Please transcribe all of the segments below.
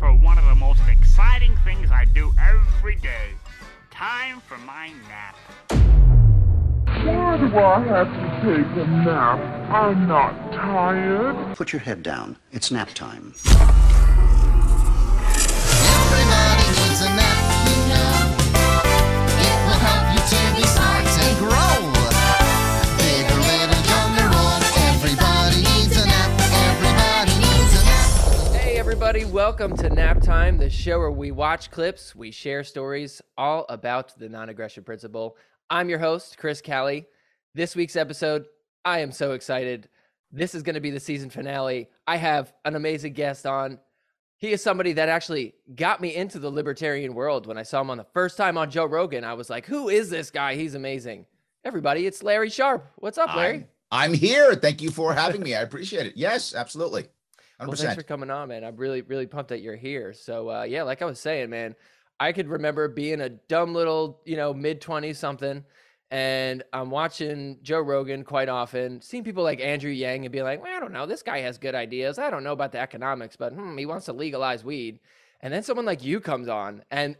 for one of the most exciting things I do every day. Time for my nap. Why do I have to take a nap? I'm not tired. Put your head down. It's nap time. Everybody needs a nap, everybody, welcome to Nap Time, the show where we watch clips, we share stories all about the non aggression principle. I'm your host, Chris Callie. This week's episode, I am so excited. This is going to be the season finale. I have an amazing guest on. He is somebody that actually got me into the libertarian world. When I saw him on the first time on Joe Rogan, I was like, who is this guy? He's amazing. Everybody, it's Larry Sharpe. What's up, Larry? I'm, I'm here. Thank you for having me. I appreciate it. Yes, absolutely. 100%. Well, thanks for coming on, man. I'm really, really pumped that you're here. So, uh, yeah, like I was saying, man, I could remember being a dumb little, you know, mid 20s something, and I'm watching Joe Rogan quite often, seeing people like Andrew Yang and be like, well, I don't know, this guy has good ideas. I don't know about the economics, but hmm, he wants to legalize weed. And then someone like you comes on and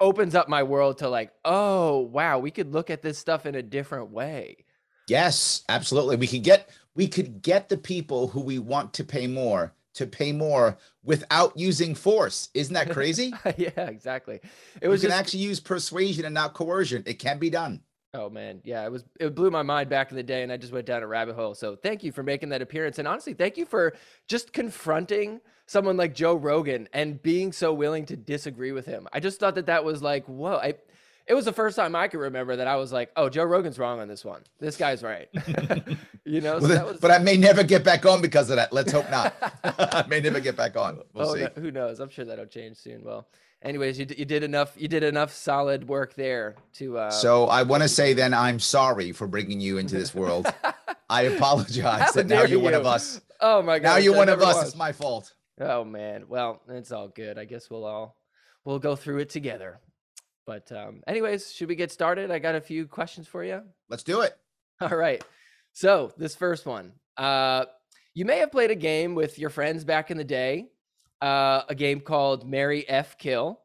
opens up my world to like, oh, wow, we could look at this stuff in a different way. yes, absolutely. We could get we could get the people who we want to pay more to pay more without using force. Isn't that crazy? yeah, exactly. It was can just actually use persuasion and not coercion. It can be done. Oh man, yeah, it was it blew my mind back in the day, and I just went down a rabbit hole. So thank you for making that appearance, and honestly, thank you for just confronting someone like Joe Rogan and being so willing to disagree with him. I just thought that that was like, whoa! I, it was the first time I could remember that I was like, oh, Joe Rogan's wrong on this one. This guy's right. you know, so Well, that was. but I may never get back on because of that. Let's hope not. I may never get back on. We'll oh, see. no- who knows? I'm sure that'll change soon. Well, anyways, you d- you did enough. You did enough solid work there to. Uh, So I want to say then I'm sorry for bringing you into this world. I apologize that now you're one of us. oh my god! Now you're one of us. It's my fault. Oh man. Well, it's all good. I guess we'll all we'll go through it together. But um anyways, should we get started? I got a few questions for you. Let's do it. All right. So, this first one. Uh you may have played a game with your friends back in the day. Uh a game called Mary F Kill.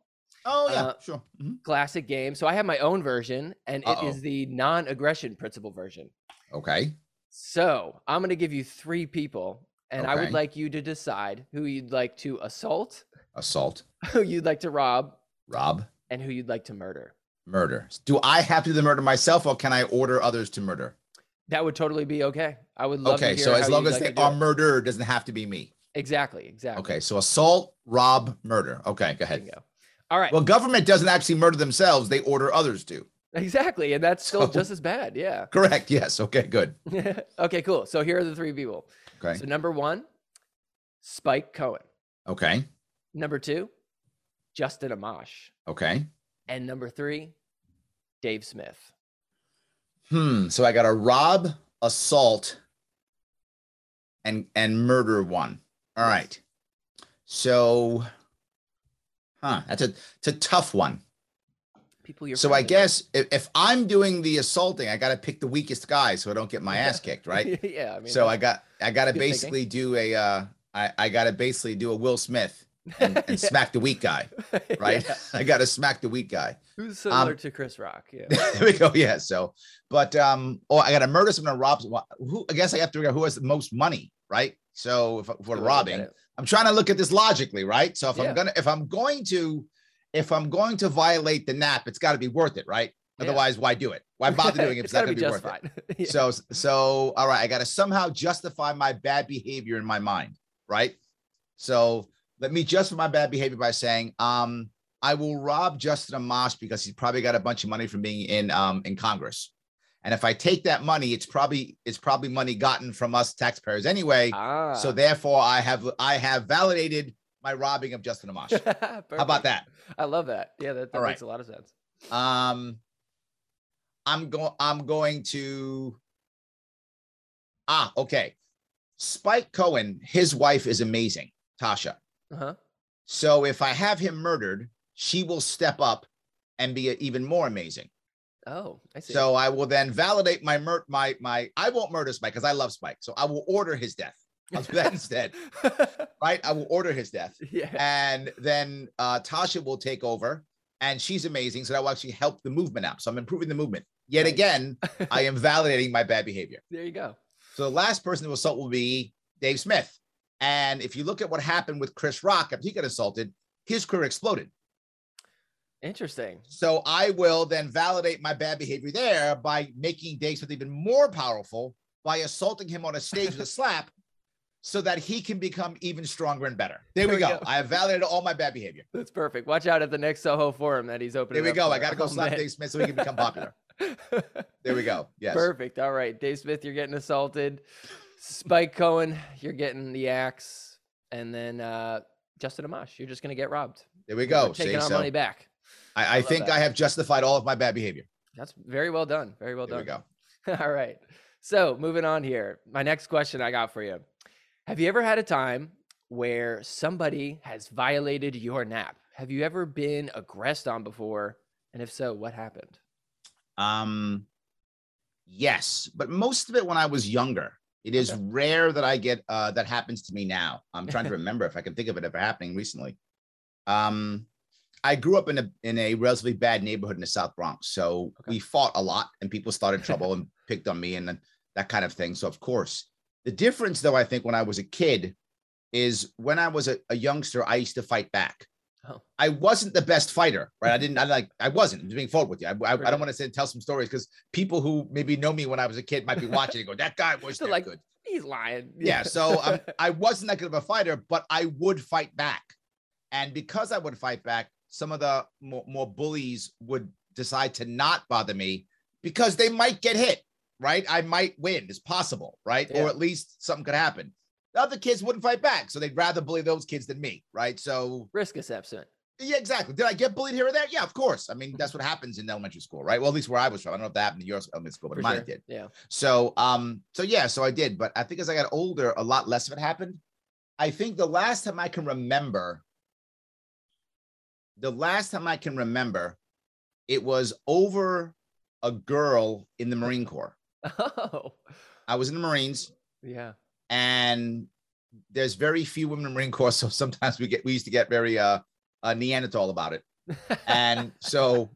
Oh yeah, Uh, sure. Mhm. Classic game. So I have my own version and it is Uh-oh. the non-aggression principle version. Okay. So, I'm going to give you 3 people and I would like you to decide who you'd like to assault, Assault, who you'd like to rob, rob, and who you'd like to murder. murder. Do I have to do the murder myself, or can I order others to murder? That would totally be okay. I would love to Okay, so as long as like they are doesn't have to be me. Exactly, exactly. Okay, so assault, rob, murder. Okay, go ahead. Bingo. All right. Well, government doesn't actually murder themselves; they order others to. exactly, and that's still So- just as bad. Yeah. Correct. Yes. Okay. Good. okay, cool. So here are the three people. Okay. So number 1, Spike Cohen. Okay. Number 2, Justin Amash. Okay. And number 3, Dave Smith. Hmm. So I got a rob, assault, and and murder one. All right. So, huh? That's a it's a tough one. People you're So I guess if, if I'm doing the assaulting, I got to pick the weakest guy so I don't get my ass kicked, right? yeah, I mean so I got I got to good thinking. basically do a uh, I I got to basically do a Will Smith and, and Yeah. smack the weak guy, right? Yeah. I got to smack the weak guy. Who's similar Um, to Chris Rock? Yeah. there we go. Yeah. So, but um, oh, I got to murder someone and rob someone. Who? I guess I have to figure out who has the most money, right? So if, if we're Good way to look at robbing. I'm trying to look at this logically, right? So if Yeah. I'm gonna, if I'm going to, if I'm going to violate the nap, it's got to be worth it, right? Otherwise, why do it? Why bother doing it? it's It's not going be to be worth it. So, so all right, I got to somehow justify my bad behavior in my mind, right? So let me justify my bad behavior by saying, um, I will rob Justin Amash because he's probably got a bunch of money from being in um in Congress. And if I take that money, it's probably it's probably money gotten from us taxpayers anyway. ah. So therefore, I have I have validated my robbing of Justin Amash. How about that? I love that. Yeah, that, that makes right. a lot of sense. Um, I'm going. I'm going to. Ah, okay. Spike Cohen, his wife is amazing, Tasha. Uh-huh. So if I have him murdered, she will step up and be even more amazing. Oh, I see. So I will then validate my mur- my my. I won't murder Spike because I love Spike. So I will order his death. I'll do that instead. Right? I will order his death. yeah. And then uh, Tasha will take over, and she's amazing. So that will actually help the movement out. So I'm improving the movement. Yet again, I am validating my bad behavior. There you go. So the last person to assault will be Dave Smith. And if you look at what happened with Chris Rock after he got assaulted, his career exploded. Interesting. So I will then validate my bad behavior there by making Dave Smith even more powerful by assaulting him on a stage with a slap so that he can become even stronger and better. There, There we go. go. I have validated all my bad behavior. That's perfect. Watch out at the next Soho forum that he's opening. There we go. I got to go Oh, slap man. Dave Smith so he can become popular. There we go. Yes. Perfect. All right, Dave Smith, you're getting assaulted. Spike Cohen, you're getting the axe, and then uh, Justin Amash, you're just gonna get robbed. There we We're go. taking See, our so money back. I, I love think that. I have justified all of my bad behavior. That's very well done. Very well done. There we go. All right. So moving on here. My next question I got for you. Have you ever had a time where somebody has violated your nap? Have you ever been aggressed on before? And if so, what happened? Um, yes, but most of it when I was younger. It is Okay. rare that I get uh, that happens to me now. I'm trying to remember if I can think of it ever happening recently. Um, I grew up in a in a relatively bad neighborhood in the South Bronx, so Okay. we fought a lot, and people started trouble and picked on me and that kind of thing. So of course, the difference, though, I think when I was a kid, is when I was a, a youngster, I used to fight back. Oh. I wasn't the best fighter, right? I didn't. I like. I wasn't. I'm being forward with you. I, I, I don't want to say tell some stories because people who maybe know me when I was a kid might be watching and go, "That guy was that like, good." He's lying. Yeah. So um, I wasn't that good of a fighter, but I would fight back, and because I would fight back, some of the more, more bullies would decide to not bother me because they might get hit. Right? I might win. It's possible, right? Yeah. Or at least something could happen. The other kids wouldn't fight back, so they'd rather bully those kids than me, right? So risk assessment. yeah, exactly. Did I get bullied here or there? Yeah, of course. I mean, that's what happens in elementary school, right? Well, at least where I was from. I don't know if that happened in your elementary school, but For mine sure. did. Yeah. So, um, so yeah, so I did. But I think as I got older, a lot less of it happened. I think the last time I can remember, the last time I can remember, it was over a girl in the Marine Corps. Oh. I was in the Marines, Yeah. And there's very few women in the Marine Corps, so sometimes we get we used to get very uh, uh Neanderthal about it. and so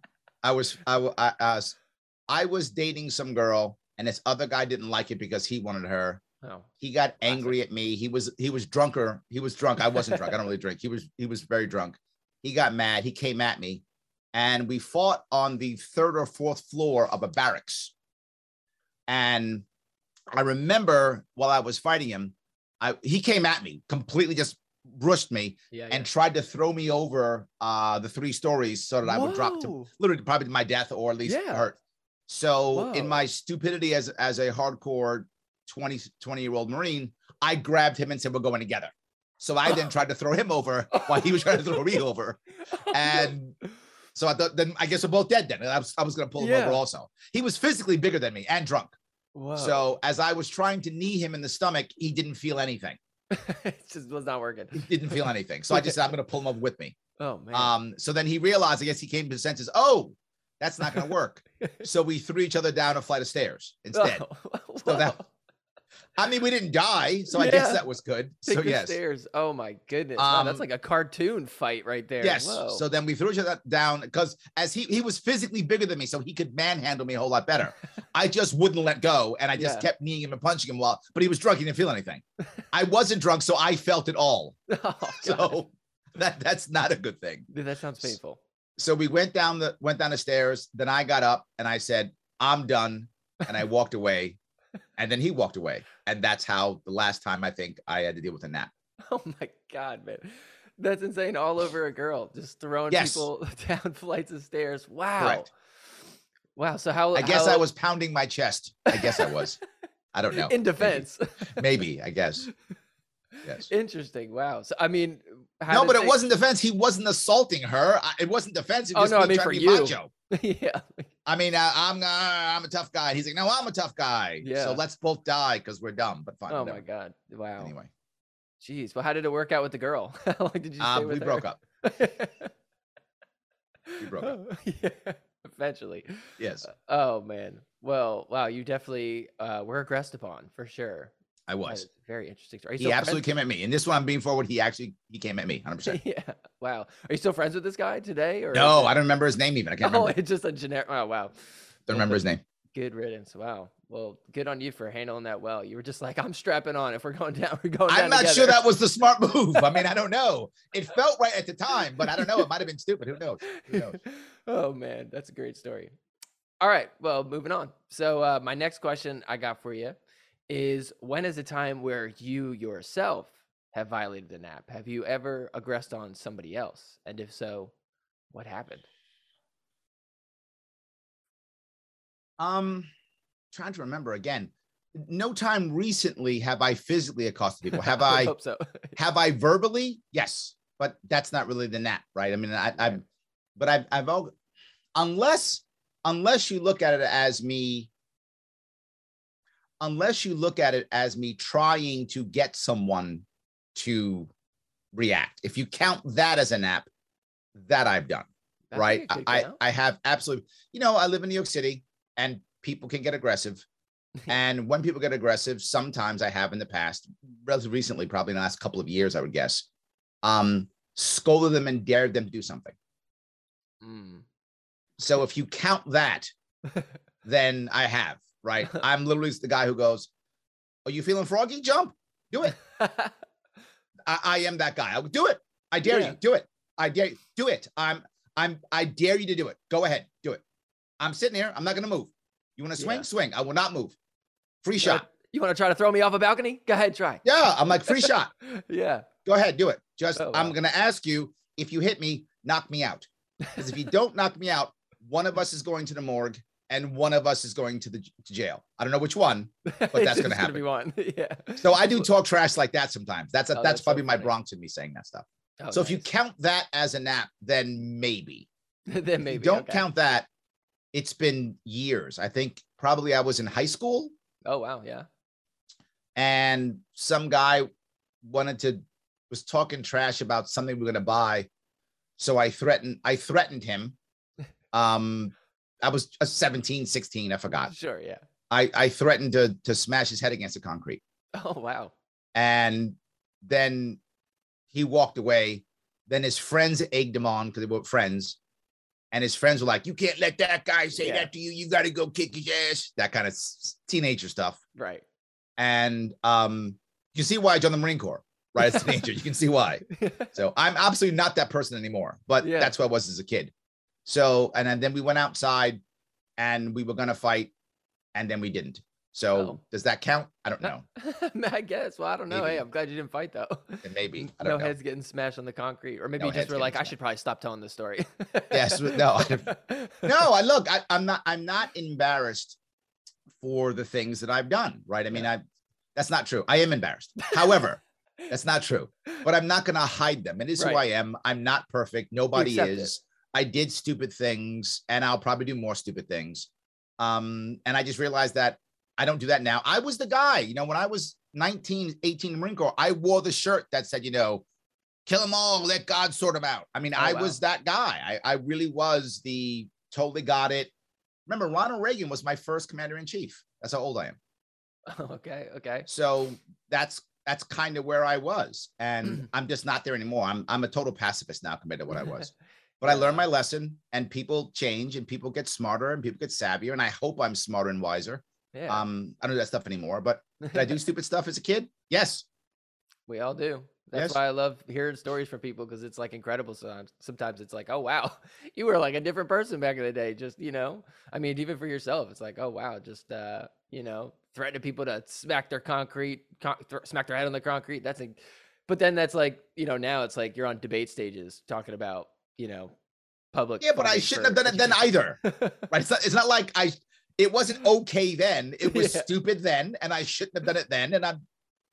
I was I, I, I was I was dating some girl, and this other guy didn't like it because he wanted her. oh. He got angry at me. He was he was drunker. He was drunk. I wasn't drunk. I don't really drink. He was he was very drunk. He got mad. He came at me, and we fought on the third or fourth floor of a barracks. And I remember while I was fighting him, I he came at me completely, just rushed me Yeah. and tried to throw me over uh the three stories so that I would drop to literally probably to my death or at least Yeah. hurt. So in my stupidity as as a hardcore 20 20 year old Marine, I grabbed him and said, We're going together. So I then tried to throw him over while he was trying to throw me over. Oh. And so I thought then I guess we're both dead then. And I was I was gonna pull him over also. He was physically bigger than me and drunk. Whoa. So as I was trying to knee him in the stomach, he didn't feel anything. it just was not working. He didn't feel anything. So I just said, I'm gonna pull him up with me. Oh man. Um, so then he realized, I guess he came to his senses, oh, that's not going to work. so we threw each other down a flight of stairs instead. Whoa. So that-. I mean, we didn't die, so I guess that was good. Take so the yes, stairs. Oh my goodness. wow, that's Um, like a cartoon fight right there. yes. Whoa. So then we threw each other down because as he he was physically bigger than me, so he could manhandle me a whole lot better. I just wouldn't let go, and I just Yeah. kept kneeing him and punching him while. But he was drunk; he didn't feel anything. I wasn't drunk, so I felt it all. oh, So that that's not a good thing. Dude, that sounds painful. so we went down the went down the stairs then i got up and i said i'm done and i walked away and then he walked away and that's how the last time i think i had to deal with a nap Oh my god, man. That's insane. All over a girl, just throwing Yes. people down flights of stairs. Wow. Correct. Wow. So how i guess how- i was pounding my chest i guess i was i don't know in defense. maybe, i guess yes Interesting. Wow. So I mean, how no but it they- wasn't defense he wasn't assaulting her it wasn't defensive Oh, just no, I mean for you. macho. yeah. I mean uh, i'm uh, i'm a tough guy he's like no i'm a tough guy Yeah. so let's both die because we're dumb but fine Oh whatever. my god. Wow. anyway Jeez. Well, how did it work out with the girl? How long did you stay um, we her? broke up we broke up. yeah. Eventually. yes Oh man. Well, wow. You definitely uh, were aggressed upon for sure. I was. very interesting story. Are you He absolutely came at me. And this one I'm being forward, he actually he came at me 100%. yeah. Wow. Are you still friends with this guy today? Or No, I don't remember his name even. I can't Oh, remember. it's just a generic. Oh, wow. Don't remember his name. Good riddance. Wow. Well, good on you for handling that well. You were just like, I'm strapping on. If we're going down, we're going down. I'm not sure that was the smart move. I mean, I don't know. It felt right at the time, but I don't know. It might have been stupid. Who knows? Who knows? oh man, that's a great story. All right, well, moving on. So uh, my next question I got for you is: When is a time where you yourself have violated the nap? Have you ever aggressed on somebody else? And if so, what happened? Um, trying to remember again. No time recently have I physically accosted people. Have I? hope so. Have I verbally? Yes, but that's not really the nap, right? I mean, I, I've, but I've, I've, all, unless, unless you look at it as me, unless you look at it as me trying to get someone to react. If you count that as an app, that I've done, That's right? I. I have absolutely, you know, I live in New York City and people can get aggressive. and when people get aggressive, sometimes I have in the past, relatively recently, probably in the last couple of years, I would guess, um, scolded them and dared them to do something. Mm. So if you count that, then I have, right? I'm literally the guy who goes, Are you feeling froggy? Jump, do it. I, I am that guy. I'll do it. I dare Yeah. you. Do it. I dare you. Do it. I'm I'm I dare you to do it. Go ahead. Do it. I'm sitting here. I'm not gonna move. You want to swing? Yeah. Swing. I will not move. Free You wanna- shot. You want to try to throw me off a balcony? Go ahead, try. Yeah. I'm like, free shot. Yeah. Go ahead, do it. Just Oh, I'm gonna ask you if you hit me, knock me out. Because if you don't knock me out, one of us is going to the morgue and one of us is going to the to jail. I don't know which one. But that's gonna happen. be one. yeah. So I do talk trash like that sometimes. That's Oh, that's, that's so probably my. Bronx in me saying that stuff. Oh, so if you count that as a nap, then maybe. then maybe don't okay. count that, it's been years. I think probably I was in high school Oh wow, yeah. and some guy wanted to was talking trash about something we are gonna buy. So I threatened I threatened him. Um I was a 17, 16, I forgot. Sure, yeah. I, I threatened to to smash his head against the concrete. Oh wow. And then he walked away. Then his friends egged him on because they were friends. And his friends were like, You can't let that guy say Yeah. that to you. You got to go kick his ass. That kind of teenager stuff. Right. And um, you see why I joined the Marine Corps, right? As a teenager, you can see why. So I'm absolutely not that person anymore, but Yeah. that's who I was as a kid. So, and then, then we went outside and we were going to fight and then we didn't. So Oh. does that count? I don't know. I guess. Well, I don't know. Hey, I'm glad you didn't fight though. And maybe. I no know. heads getting smashed on the concrete, or maybe No you just were like, getting I should probably stop telling this story. Yes, no, no, I look, I, I'm not, I'm not embarrassed for the things that I've done, right? I mean, I that's not true. I am embarrassed. However, that's not true. But I'm not gonna hide them. It is who I am. I'm not perfect. Nobody is. it. I did stupid things and I'll probably do more stupid things. Um, and I just realized that I don't do that now. I was the guy, you know, when I was 19, 18 in Marine Corps, I wore the shirt that said, you know, kill them all, let God sort them out. I mean, Oh, I wow. was that guy. I, I really was the totally got it. Remember, Ronald Reagan was my first commander in chief. That's how old I am. okay, okay. So that's that's kind of where I was. And I'm just not there anymore. I'm I'm a total pacifist now compared to what I was. But I learned my lesson and people change and people get smarter and people get savvier. And I hope I'm smarter and wiser. Yeah. Um, I don't do that stuff anymore. But did I do stupid stuff as a kid? Yes. we all do. That's Yes. why I love hearing stories from people because it's like incredible. Sometimes, sometimes it's like, oh wow, you were like a different person back in the day. Just you know, I mean, even for yourself, it's like, oh wow, just uh, you know, threatening people to smack their concrete, con- th- smack their head on the concrete. That's a, but then that's like, you know, now it's like you're on debate stages talking about, you know, public. Yeah, but I shouldn't have done it then either. Right. It's not, it's not like I it wasn't okay then. It was Yeah. stupid then, and I shouldn't have done it then. And I'm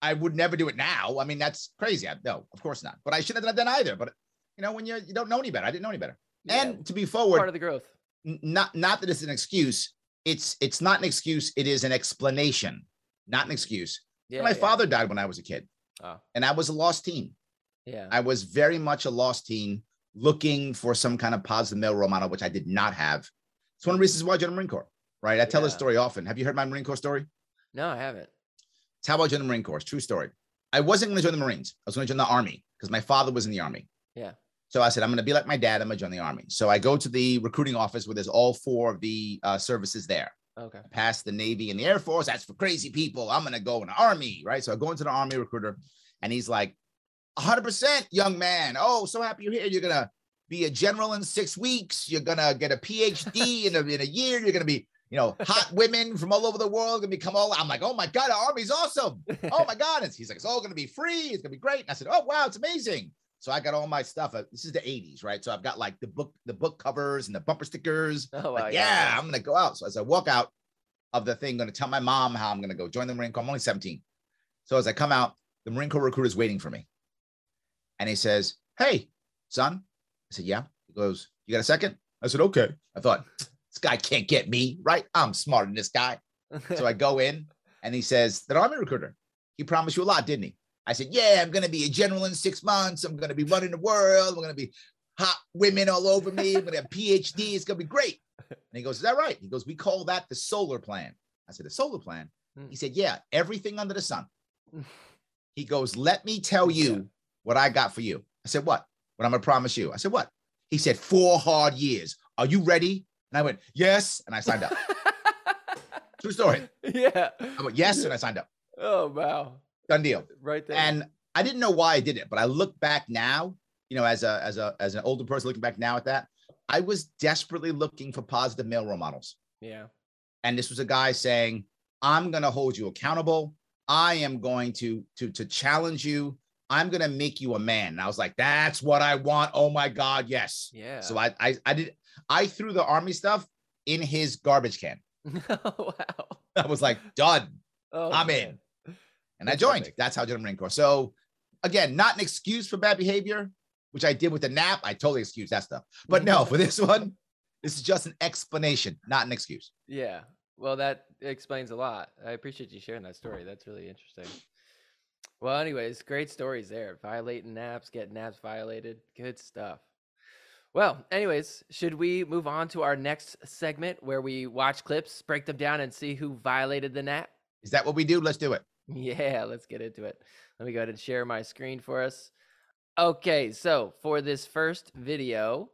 I would never do it now. I mean, that's crazy. I, no, of course not. But I shouldn't have done it then either. But you know, when you're you don't know any better. I didn't know any better. Yeah, and to be forward, part of the growth. not not that it's an excuse. It's it's not an excuse. It is an explanation, not an excuse. Yeah, My father died when I was a kid, Oh. and I was a lost teen. Yeah. I was very much a lost teen, looking for some kind of positive male role model, which I did not have. It's one of the reasons why I joined the Marine Corps. Right? I tell this story often. Have you heard my Marine Corps story? no, I haven't. It's how I joined the Marine Corps. True story. I wasn't going to join the Marines. I was going to join the Army because my father was in the Army. Yeah. So I said, I'm going to be like my dad. I'm going to join the Army. So I go to the recruiting office where there's all four of the uh, services there. Okay. I passed the Navy and the Air Force. That's for crazy people. I'm going to go in the Army, right? So I go into the Army recruiter and he's like, 100% young man. Oh, so happy you're here. You're going to be a general in six weeks. You're going to get a PhD in a, in a year. You're going to be, you know, hot women from all over the world going to become all. I'm like, oh my God, the Army's awesome. Oh my God. And he's like, it's all going to be free. It's going to be great. And I said, oh, wow, it's amazing. So I got all my stuff. Uh, This is the 80s, right? So I've got like the book, the book covers and the bumper stickers. Oh, wow, Like, yeah, yeah, I'm gonna go out. So as I walk out of the thing, gonna tell my mom how I'm gonna go join the Marine Corps. I'm only 17. So as I come out, the Marine Corps recruiter is waiting for me. And he says, Hey, son. I said, Yeah. He goes, You got a second? I said, Okay. I thought, this guy can't get me, right? I'm smarter than this guy. So I go in and he says, The Army recruiter, he promised you a lot, didn't he? I said, Yeah, I'm gonna be a general in six months. I'm gonna be running the world. I'm gonna be hot women all over me. I'm gonna have PhD. It's gonna be great. And he goes, Is that right? He goes, We call that the solar plan. I said, The solar plan? Hmm. He said, Yeah, everything under the sun. He goes, Let me tell you what I got for you. I said, What? What I'm gonna promise you. I said, What? He said, Four hard years. Are you ready? And I went, Yes. And I signed up. True story. yeah. I went, Yes. And I signed up. Oh wow. Done deal. Right there. And I didn't know why I did it, but I look back now, you know, as a as a as an older person looking back now at that, I was desperately looking for positive male role models. yeah. And this was a guy saying, I'm gonna hold you accountable. I am going to to to challenge you. I'm gonna make you a man. And I was like, that's what I want. Oh my God, yes. Yeah. So I I I did I threw the army stuff in his garbage can. oh, wow. I was like, done. Oh, I'm man. in. and I joined. epic. That's how I joined the Marine Corps. So again, not an excuse for bad behavior, which I did with the nap. I totally excuse that stuff. But no, for this one, this is just an explanation, not an excuse. Yeah. Well, that explains a lot. I appreciate you sharing that story. That's really interesting. Well, anyways, great stories there. Violating naps, getting naps violated. Good stuff. Well, anyways, should we move on to our next segment where we watch clips, break them down, and see who violated the nap? Is that what we do? Let's do it. Yeah, let's get into it. Let me go ahead and share my screen for us. Okay, so for this first video,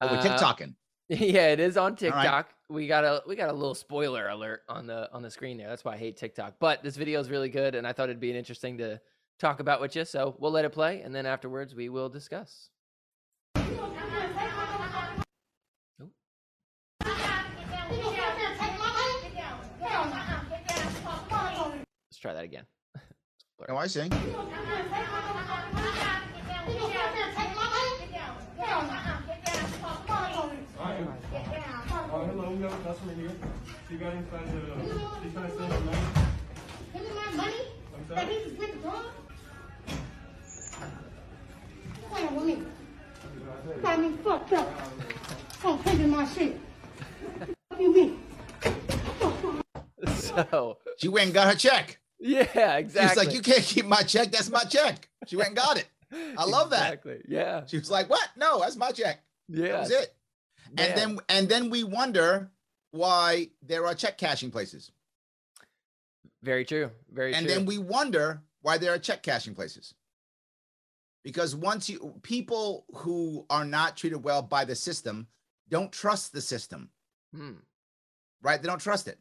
Oh, we're uh, TikToking. yeah, it is on right. TikTok. We got a we got a little spoiler alert on the on the screen there. That's why I hate TikTok. But this video is really good, and I thought it'd be an interesting to talk about with you. So we'll let it play, and then afterwards we will discuss. Let's try that again. No, I see. Hello, we have a customer here. She got inside the, she's trying to send some money. Give me my money. I'm sorry. bitch is with the dog. What's wrong with me? Got me fucked up. Don't take my shit. What you mean? So She went and got her check. yeah, exactly. She's like, You can't keep my check. That's my check. She went and got it. I love that. Exactly. Yeah. She was like, What? No, that's my check. Yeah. That was it. man. And then and then we wonder why there are check cashing places. very true. Very and true. then we wonder why there are check cashing places because once you people who are not treated well by the system don't trust the system Hmm. right they don't trust it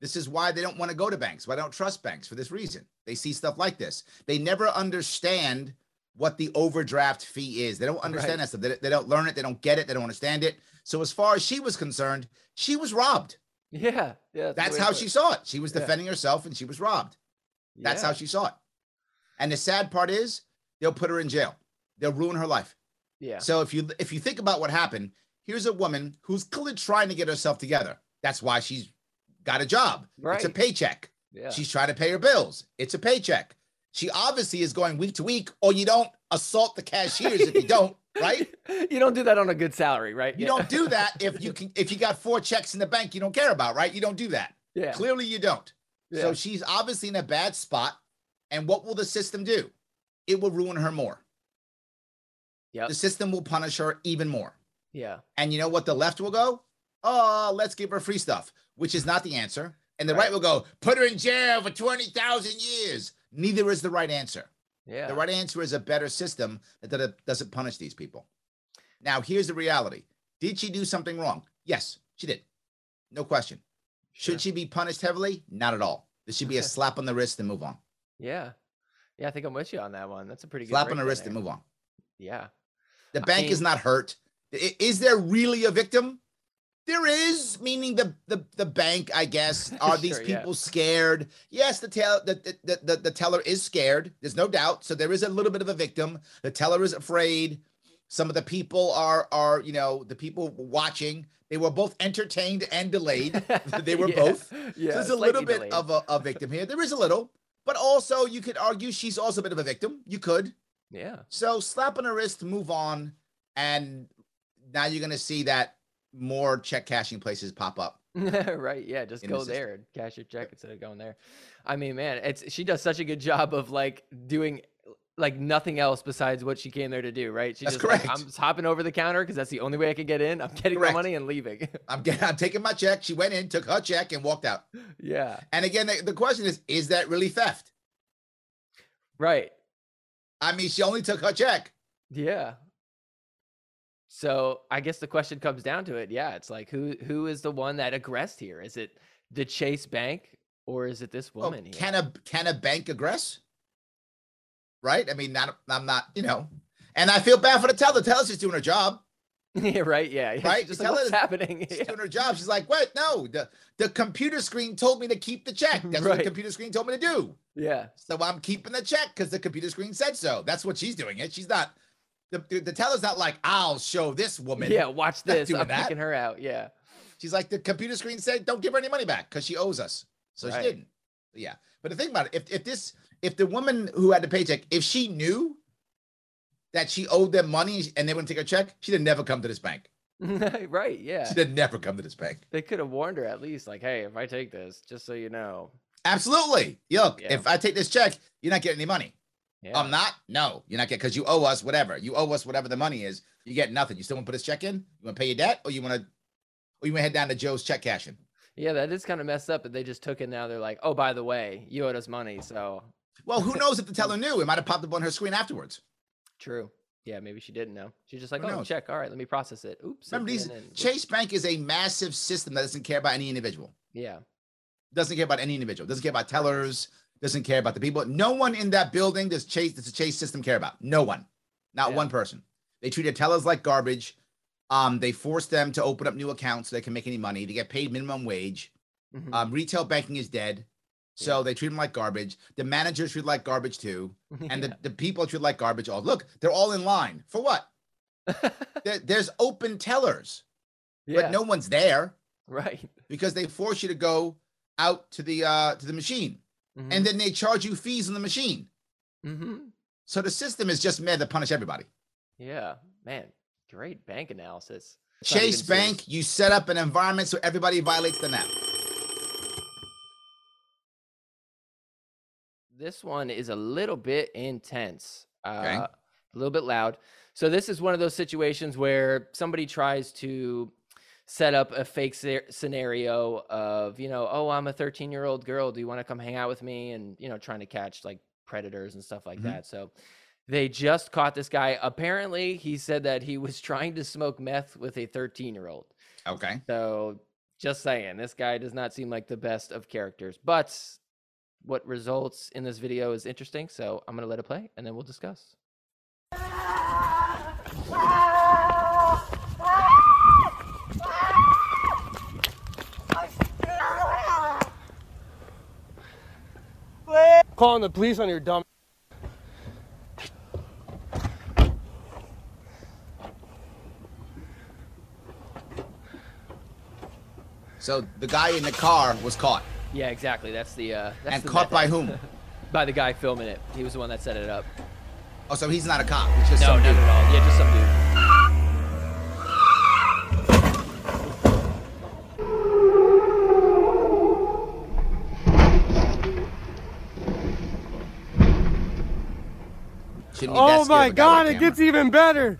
this is why they don't want to go to banks why they don't trust banks for this reason they see stuff like this they never understand what the overdraft fee is they don't understand Right. that stuff they, they don't learn it they don't get it they don't understand it so as far as she was concerned she was robbed Yeah. Yeah. the that's how she saw it she was Yeah. defending herself and she was robbed that's Yeah. how she saw it. And the sad part is they'll put her in jail. They'll ruin her life. Yeah. So if you if you think about what happened, here's a woman who's clearly trying to get herself together. That's why she's got a job. Right. It's a paycheck. Yeah. She's trying to pay her bills. It's a paycheck. She obviously is going week to week, or you don't assault the cashiers if you don't, right? you don't do that on a good salary, right? You Yeah. don't do that if you can if you got four checks in the bank you don't care about, right? You don't do that. Yeah. Clearly you don't. Yeah. So she's obviously in a bad spot. And what will the system do? It will ruin her more. Yeah. The system will punish her even more. Yeah. And you know what? The left will go, oh, let's give her free stuff, which is not the answer. And the Right. right will go, put her in jail for 20,000 years. Neither is the right answer. Yeah. The right answer is a better system that doesn't punish these people. Now, here's the reality. Did she do something wrong? Yes, she did. No question. Should she be punished heavily? Not at all. This should be a slap on the wrist and move on. Yeah. Yeah, I think I'm with you on that one. That's a pretty good Slap on the wrist and move on. Yeah. The I bank is not hurt. Is there really a victim? There is, meaning the the, the bank, I guess. Are these Sure, yeah. people scared? Yes, the, tell, the, the, the, the, the teller is scared. There's no doubt. So there is a little bit of a victim. The teller is afraid. Some of the people are are, you know, the people watching, they were both entertained and delayed. they were Yeah. both. Yeah. so there's a little bit delayed. of a, a victim here. There is a little, but also you could argue she's also a bit of a victim. You could. Yeah. So slap on the wrist, move on, and now you're gonna see that more check cashing places pop up. right. Yeah. Just in the go there and cash your check instead of going there. I mean, man, it's she does such a good job of like doing like nothing else besides what she came there to do, right? She's That's just like, correct. I'm just hopping over the counter because that's the only way I can get in. I'm getting Correct. my money and leaving. I'm getting, I'm taking my check. She went in, took her check, and walked out. yeah. And again, the, the question is, is that really theft? Right. I mean, she only took her check. Yeah. So I guess the question comes down to it. Yeah, it's like who who is the one that aggressed here? Is it the Chase Bank or is it this Well, woman here? Oh, can a can a bank aggress? Right? I mean, not I'm not, you know. And I feel bad for the teller. The teller's just doing her job. yeah, right. Yeah. she's Right? Just You like, tell what's her- happening? She's Yeah. doing her job. She's like, what? No, the the computer screen told me to keep the check. That's what the computer screen told me to do. yeah. So I'm keeping the check because the computer screen said so. That's what she's doing. It. She's not. The, the, teller's not like I'll show this woman. Yeah. Watch this. I'm that. picking her out. Yeah. She's like the computer screen said, don't give her any money back because she owes us. So Right. she didn't. Yeah. But the thing about it, if if this if the woman who had the paycheck, if she knew that she owed them money and they wouldn't take her check, she'd have never come to this bank. right. Yeah. She'd have never come to this bank. They could have warned her at least, like, hey, if I take this, just so you know. Absolutely. Look, Yeah. if I take this check, you're not getting any money. Yeah. I'm not. No, you're not getting because you owe us whatever. You owe us whatever the money is. You get nothing. You still want to put this check in? You want to pay your debt, or you want to, or you want to head down to Joe's check cashing? yeah, that is kind of messed up. But they just took it. Now they're like, oh, by the way, you owed us money. So Well, who knows if the teller knew? It might have popped up on her screen afterwards. true. Yeah, maybe she didn't know. She's just like, Who oh, knows? check. All right, let me process it. Oops. Remember, these. Chase Bank is a massive system that doesn't care about any individual. Yeah. Doesn't care about any individual. Doesn't care about tellers. Doesn't care about the people. No one in that building does Chase. Does the Chase system care about? No one. Not Yeah. one person. They treated tellers like garbage. Um, they force them to open up new accounts so they can make any money. They get paid minimum wage. Mhm. Um, retail banking is dead. So they treat them like garbage. The managers treat like garbage too. And Yeah. the, the people treat like garbage. all. look, they're all in line. For what? There, there's open tellers, yeah. but no one's there Right. because they force you to go out to the uh to the machine. Mm-hmm. And then they charge you fees on the machine. hmm So the system is just made to punish everybody. Yeah. Man, great bank analysis. Chase even serious. Bank, you set up an environment so everybody violates the net. This one is a little bit intense, Okay. uh, a little bit loud. So this is one of those situations where somebody tries to set up a fake sce- scenario of, you know, oh, I'm a 13 year old girl. Do you want to come hang out with me? And you know, trying to catch like predators and stuff like Mhm. that. So they just caught this guy. Apparently, he said that he was trying to smoke meth with a 13 year old. Okay. So just saying, this guy does not seem like the best of characters. But what results in this video is interesting. So I'm gonna let it play and then we'll discuss. Calling the police on your dumb. So the guy in the car was caught. Yeah, exactly. That's the uh that's And the caught by whom? by the guy filming it. He was the one that set it up. Oh, so he's not a cop. He's just No, some not dude. at all. Yeah, just some dude. Oh scared my of a guy god, it gets even better.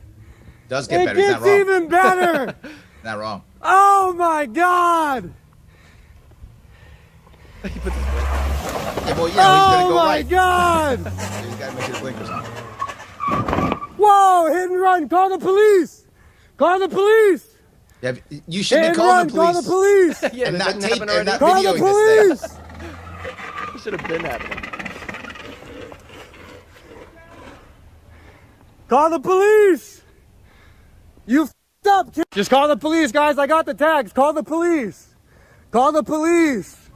does get It better. He's gets wrong. even better. Not wrong. oh my god. He puts his blinker on. Yeah, well, you know, he's gonna Oh go my right. God! He's gotta make sure the blinkers on. Whoa! Hit and run! Call the police! Call the police! Yeah, you should Hit be and calling run! the Call the police police! yeah, and not didn't tape happen and not Call the videoing this thing. It should have been happening. Call the police! You f***ed up, kid. Just call the police, guys. I got the tags. Call the police. Call the police.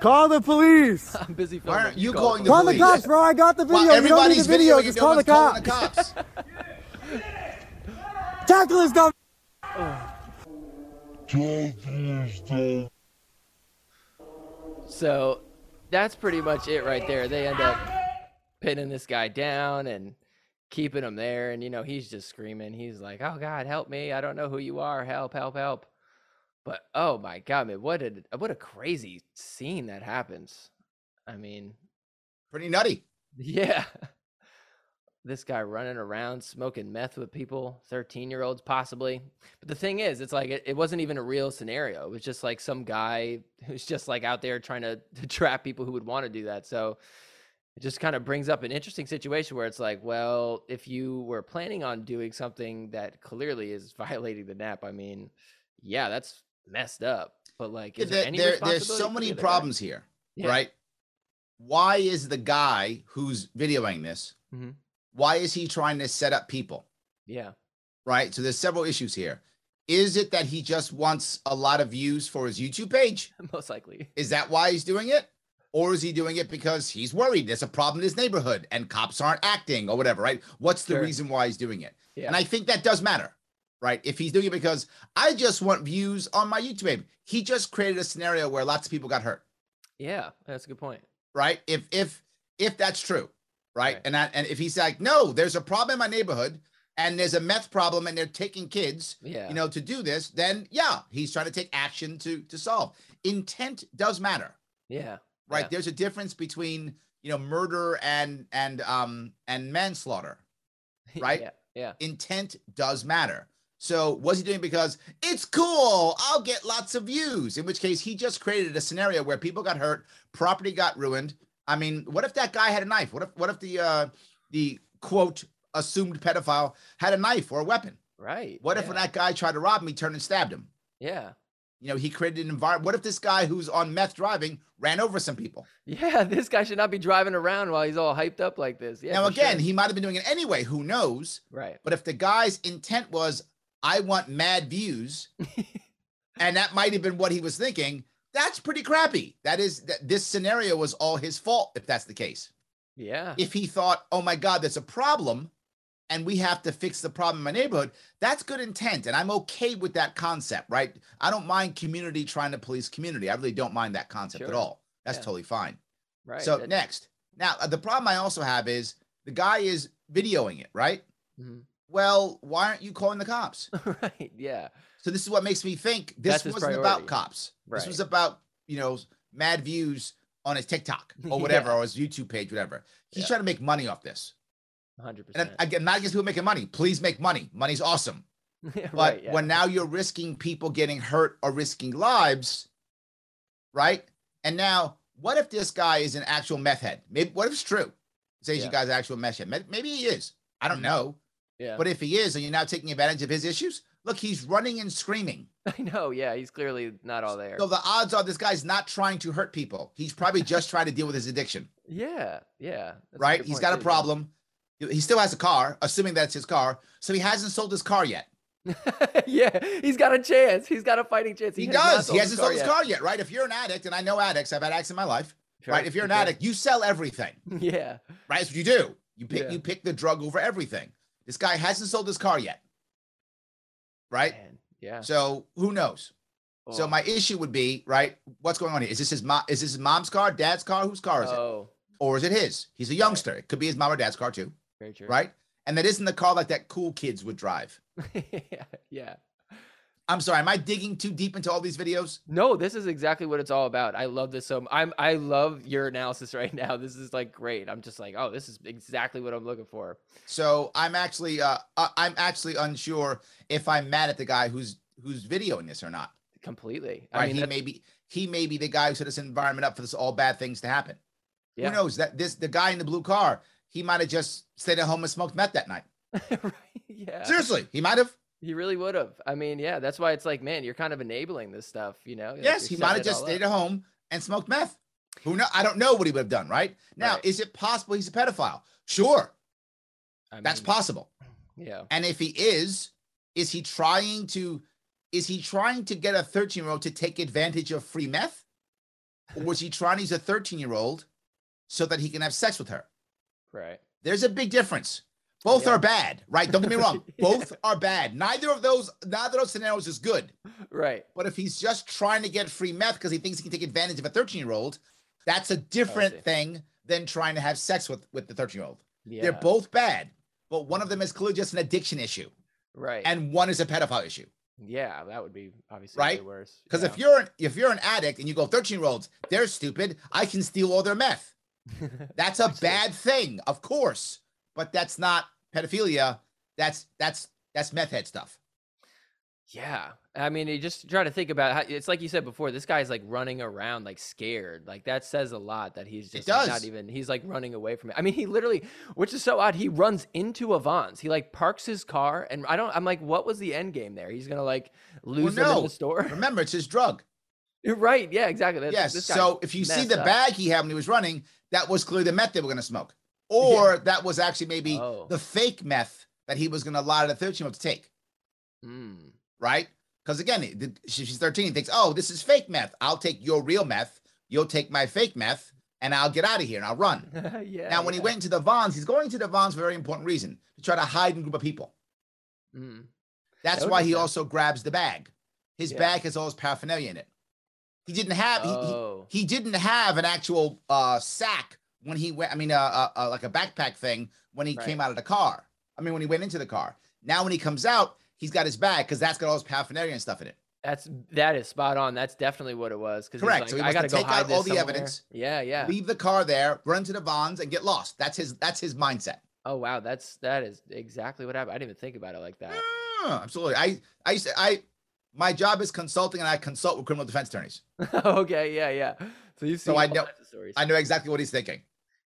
Call the police. I'm busy filming. Why aren't you Call calling the Call the cops, bro. I got the video. While you don't need everybody's the video. Just call the one's calling cops. the cops. Tackle his dumb. So that's pretty much it right there. They end up pinning this guy down and keeping him there. And, you know, he's just screaming. He's like, oh, God, help me. I don't know who you are. Help, help, help. But, oh, my God, man, what a, what a crazy scene that happens. I mean, Pretty nutty. yeah. This guy running around smoking meth with people, 13 year olds possibly. But the thing is, it's like it, it wasn't even a real scenario. It was just like some guy who's just like out there trying to, to trap people who would want to do that. So it just kind of brings up an interesting situation where it's like, well, if you were planning on doing something that clearly is violating the NAP, I mean, yeah, that's messed up. But like, is there, There- there- there's so many the other problems here, Yeah. right? Why is the guy who's videoing this? Mhm. Why is he trying to set up people? Yeah. Right. So there's several issues here. Is it that he just wants a lot of views for his YouTube page? Most likely. Is that why he's doing it? Or is he doing it because he's worried there's a problem in his neighborhood and cops aren't acting or whatever, right? What's the Sure. reason why he's doing it? Yeah. And I think that does matter, right? If he's doing it because I just want views on my YouTube he just created a scenario where lots of people got hurt, yeah. That's a good point. right? If if if that's true, right? Right. And that, and if he's like, no, there's a problem in my neighborhood and there's a meth problem and they're taking kids, Yeah. you know, to do this, then yeah, he's trying to take action to to solve. Intent does matter Yeah. Right Yeah. there's a difference between you know murder and and um and manslaughter right? yeah. Yeah. intent does matter so was he doing because it's cool i'll get lots of views in which case he just created a scenario where people got hurt property got ruined i mean what if that guy had a knife what if what if the uh the quote assumed pedophile had a knife or a weapon Right. what if when that guy tried to rob me, turned and stabbed him Yeah. You know he created an environment what if this guy who's on meth driving ran over some people Yeah. This guy should not be driving around while he's all hyped up like this. Yeah. now again, sure. he might have been doing it anyway. Who knows? Right. But if the guy's intent was, I want mad views, and that might have been what he was thinking, that's pretty crappy. That is that this scenario was all his fault if that's the case. Yeah. If he thought, oh my God, there's a problem, and we have to fix the problem in my neighborhood, that's good intent. And I'm okay with that concept, right? I don't mind community trying to police community. I really don't mind that concept at all. That's Yeah. totally fine. Right. so that- next, now uh, the problem I also have is the guy is videoing it, right? Mhm. Well, why aren't you calling the cops? right. Yeah. So this is what makes me think this That's wasn't about cops. This was about you know mad views on his TikTok or whatever Yeah. or his YouTube page, whatever. He's Yeah. trying to make money off this. 100%. And again, not against people making money. Please make money. Money's awesome. Yeah, But right. Yeah. when now you're risking people getting hurt or risking lives, right? And now, what if this guy is an actual meth head? Maybe what if it's true? Says Yeah. you guys actual meth head. Maybe he is. I don't Mhm. know. yeah. But if he is, and you're now taking advantage of his issues, look, he's running and screaming. I know. Yeah. He's clearly not all there. So the odds are this guy's not trying to hurt people. He's probably just trying to deal with his addiction, yeah. Yeah. that's right? He's got a problem. yeah. He still has a car, assuming that's his car. So he hasn't sold his car yet. yeah. He's got a chance. He's got a fighting chance. He, not does. He hasn't sold his car yet, right? If you're an addict, and I know addicts, I've had addicts in my life, Sure, right? If you're an sure. addict, you sell everything, Yeah. right? That's what you do. You pick Yeah. you pick the drug over everything. This guy hasn't sold his car yet, right? Man. Yeah. So who knows? So Oh. my issue would be, right? What's going on here? Is this his mom? Is this his mom's car, dad's car? Whose car is it? Oh. Or is it his? He's a youngster. It could be his mom or dad's car too, Very true. right? And that isn't the car like that cool kids would drive. yeah. Yeah. I'm sorry, am I digging too deep into all these videos? No, this is exactly what it's all about. I love this so I'm I love your analysis right now. This is like great. I'm just like, oh, this is exactly what I'm looking for. So I'm actually, uh, uh, I'm actually unsure if I'm mad at the guy who's who's videoing this or not. Completely. I mean, he may be he may be the guy who set this environment up for this all bad things to happen. Yeah. Who knows that this the guy in the blue car, he might have just stayed at home and smoked meth that night. right? Yeah. Seriously, he might have. He really would have. I mean, yeah, that's why it's like, man, you're kind of enabling this stuff, you know? Yes, he might have just stayed up. at home and smoked meth. Who know? I don't know what he would have done. Right now, Right. is it possible he's a pedophile? Sure, I that's possible. Yeah. And if he is, is he trying to is he trying to get a 13 year old to take advantage of free meth? Or was he trying to use a 13 year old so that he can have sex with her? Right. There's a big difference. Both Yeah. are bad, right? Don't get me wrong. Yeah. Both are bad. Neither of those, neither of those scenarios is good. Right. But if he's just trying to get free meth because he thinks he can take advantage of a 13 year old, that's a different thing than trying to have sex with with the 13 year old. Yeah. They're both bad, but one of them is clearly just an addiction issue, right. and one is a pedophile issue. yeah, that would be obviously Right? worse. Because yeah. if you're an, if you're an addict and you go 13 year olds, they're stupid. I can steal all their meth. That's a bad thing, of course, but that's not pedophilia. That's that's that's meth head stuff. Yeah. I mean, you just try to think about how it's like you said before, this guy's like running around like scared. Like that says a lot that he's just like, not even he's like running away from it. I mean, he literally which is so odd, he runs into a Vons. He like parks his car and I don't I'm like, what was the end game there? He's gonna like lose them in the store. Remember, it's his drug. right, yeah, exactly. That's, yes. So if you see the up. bag he had when he was running, that was clearly the meth they were going to smoke, or that was actually maybe Oh. the fake meth that he was going to allow the 13 year old to take, Mm. right? Because again, the- she- she's 13, he thinks, oh, this is fake meth. I'll take your real meth, you'll take my fake meth, and I'll get out of here and I'll run. yeah. now, when he went into the Vons, he's going to the Vons for a very important reason to try to hide in a group of people. Mm. That's That why he sense. also grabs the bag. His Yeah. bag has all his paraphernalia in it. He didn't have he- he, Oh. he didn't have an actual uh sack when he went. I mean, uh, uh, uh like a backpack thing when he came out of the car. I mean, when he went into the car. Now, when he comes out, he's got his bag because that's got all his paraphernalia and stuff in it. That's that is spot on. That's definitely what it was. Because Correct. Like, So he I gotta go take hide out all the somewhere." evidence, Yeah, yeah. leave the car there, run to the Vons, and get lost. That's his. That's his mindset. Oh wow, that's that is exactly what happened. I didn't even think about it like that. Ah, absolutely. I I used to, I my job is consulting, and I consult with criminal defense attorneys. okay, yeah, yeah. So you see, So I know- stories. I know exactly what he's thinking.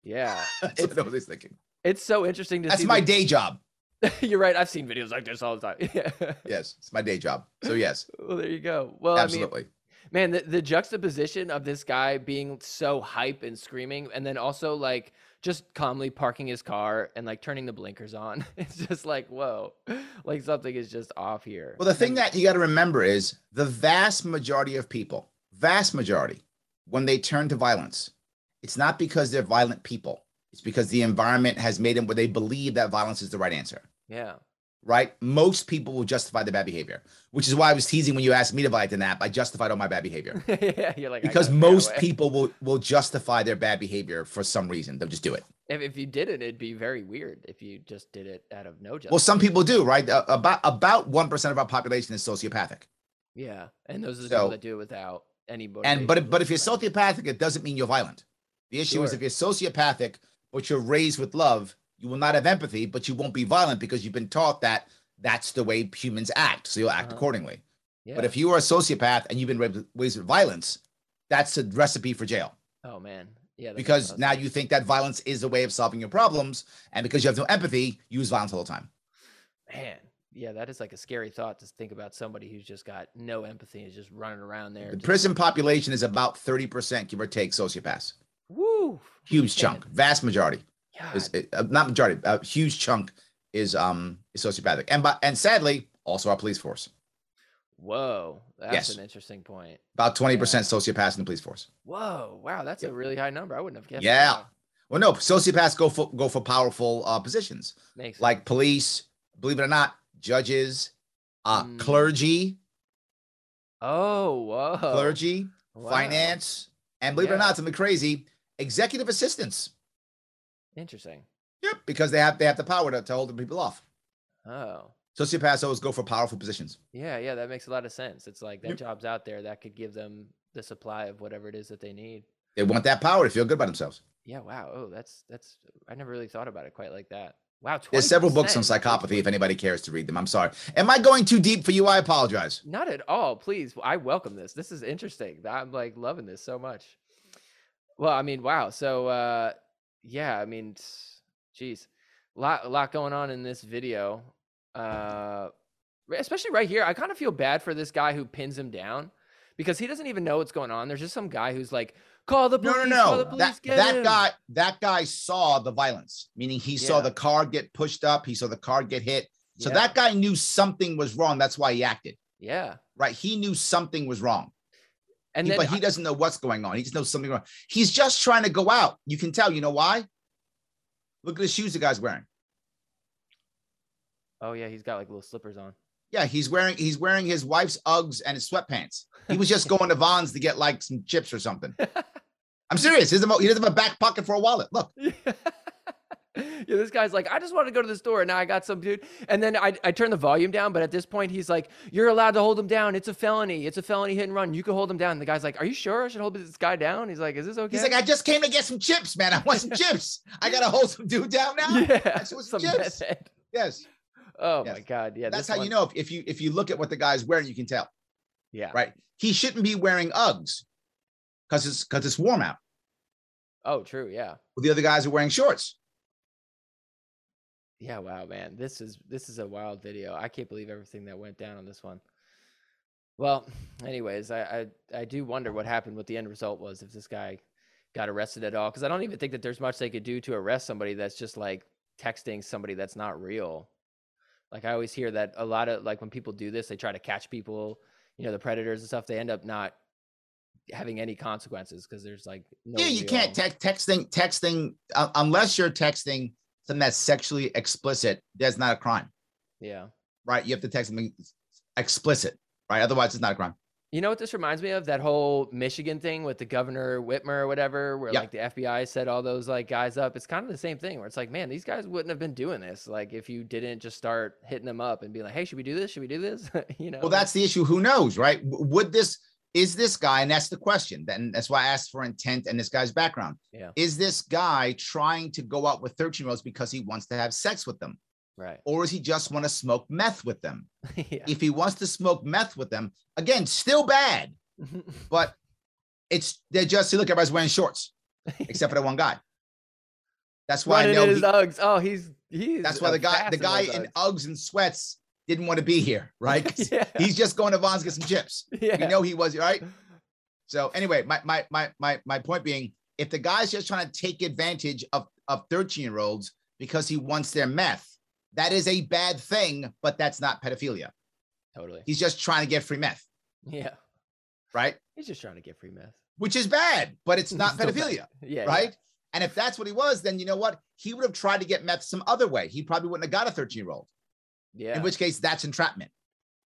yeah, I know what he's thinking. it's so interesting to see. That's my the- day job. You're right. I've seen videos like this all the time. Yeah. Yes, it's my day job. So yes, well, there you go. Well, I mean, absolutely. man, the, the juxtaposition of this guy being so hype and screaming, and then also like just calmly parking his car and like turning the blinkers on. It's just like, whoa, like something is just off here. well, the thing that you got to remember is the vast majority of people, vast majority, when they turn to violence, it's not because they're violent people. It's because the environment has made them where they believe that violence is the right answer. yeah. Right? Most people will justify the bad behavior, which is why I was teasing when you asked me to violate the nap. I justified all my bad behavior yeah, you're like because most people will will justify their bad behavior for some reason. They'll just do it. If, if you did it, it'd be very weird if you just did it out of no justice. Well, some people do, right? Uh, about about one percent of our population is sociopathic. yeah, and those are the So- people that do it without any. And but if, but if you're sociopathic, it doesn't mean you're violent. The issue is if you're sociopathic, but you're raised with love, you will not have empathy, but you won't be violent because you've been taught that that's the way humans act. So you'll act Uh-huh. accordingly. yeah. But if you are a sociopath and you've been raised with- violence, that's a recipe for jail oh man, yeah, that makes a because now you think that violence is a way of solving your problems, and because you have no empathy, you use violence all the time. man, yeah, that is like a scary thought to think about somebody who's just got no empathy and is just running around there. The prison like, population is about thirty percent, give or take, sociopaths. Woo, Huge chunk, vast majority. Is uh, not majority, a huge chunk is um is sociopathic, and but and sadly also our police force. whoa, that's Yes. an interesting point. About twenty percent sociopaths in the police force. Whoa, wow, that's a really high number. I wouldn't have guessed. Yeah. that. Well, no, sociopaths go for go for powerful uh, positions makes like sense. police. Believe it or not, judges, uh, Mm. clergy, Oh, whoa, clergy, Wow. finance, and believe it or Yeah. not, something crazy, executive assistants. Interesting. Yep, because they have they have the power to, to hold the people off. Oh, Sociopaths always go for powerful positions. yeah, yeah, that makes a lot of sense. It's like that Yep. job's out there that could give them the supply of whatever it is that they need. They want that power to feel good about themselves. Yeah, wow. Oh, that's that's I never really thought about it quite like that. Wow, There's several books on psychopathy if anybody cares to read them. I'm sorry. Am I going too deep for you? I apologize. Not at all. Please, I welcome this. This is interesting. I'm like loving this so much. Well, I mean, wow. So, uh, yeah, I mean, geez, a lot, a lot going on in this video. Uh, especially right here, I kind of feel bad for this guy who pins him down because he doesn't even know what's going on. There's just some guy who's like, "Call the No, police! no, Call the no. police! That that him!" guy that guy saw the violence, meaning he saw the car get pushed up. He saw the car get hit. So Yeah. that guy knew something was wrong. That's why he acted. Yeah, Right? He knew something was wrong. And then but he doesn't know what's going on. He just knows something wrong. He's just trying to go out. You can tell. You know why? Look at the shoes the guy's wearing. oh yeah, he's got like little slippers on. Yeah, he's wearing he's wearing his wife's Uggs and his sweatpants. He was just going to Vons to get like some chips or something. I'm serious. He doesn't, have a- he doesn't have a back pocket for a wallet. Look, yeah, this guy's like, I just want to go to the store. And now I got some dude. And then I, I turn the volume down. But at this point, he's like, You're allowed to hold him down. It's a felony. It's a felony hit and run. You can hold him down. And the guy's like, Are you sure I should hold this guy down? He's like, Is this okay? he's like, I just came to get some chips, man. I want some chips. I gotta hold some dude down now. Yeah. That's what's Some chips. Yes, Oh Yes. my God. Yeah. that's how you know if, if you if you look at what the guy's wearing, you can tell. Yeah. Right? He shouldn't be wearing Uggs because it's because it's warm out. Oh, true. Yeah. Well, the other guys are wearing shorts. Yeah. Wow, man. This is this is a wild video. I can't believe everything that went down on this one. Well, anyways, I I, I do wonder what happened. What the end result was if this guy got arrested at all. Because I don't even think that there's much they could do to arrest somebody that's just like texting somebody that's not real. Like I always hear that a lot of like when people do this, they try to catch people, you know, the predators and stuff. They end up not having any consequences because there's like no yeah, you real- can't text texting texting uh, unless you're texting something that's sexually explicit. That's not a crime, Yeah. right? You have to text something explicit, right? Otherwise, it's not a crime. You know what this reminds me of? That whole Michigan thing with the governor Whitmer or whatever, where Yeah. like the FBI set all those like guys up. It's kind of the same thing where it's like, man, these guys wouldn't have been doing this like if you didn't just start hitting them up and be like, hey, should we do this? Should we do this? you know? Well, that's the issue. Who knows, right? Would this is this guy, and that's the question. Then that's why I asked for intent and this guy's background. yeah, Is this guy trying to go out with 13 year olds because he wants to have sex with them? right. Or does he just want to smoke meth with them? yeah. If he wants to smoke meth with them, again, still bad, but it's they're just see, look, everybody's wearing shorts, except for the one guy. That's why I know he- Uggs. Oh, he's he's. that's why the guy the guy in Uggs. Uggs and sweats didn't want to be here, right? yeah. He's just going to Vons get some chips. yeah. We know he was right. So anyway, my my my my my point being, if the guy's just trying to take advantage of of 13 year olds because he wants their meth, that is a bad thing, but that's not pedophilia. totally. He's just trying to get free meth, Yeah. right? He's just trying to get free meth. Which is bad, but it's not pedophilia, Yeah. yeah. right? And if that's what he was, then you know what? He would have tried to get meth some other way. He probably wouldn't have got a 13 year old. Yeah. In which case, that's entrapment.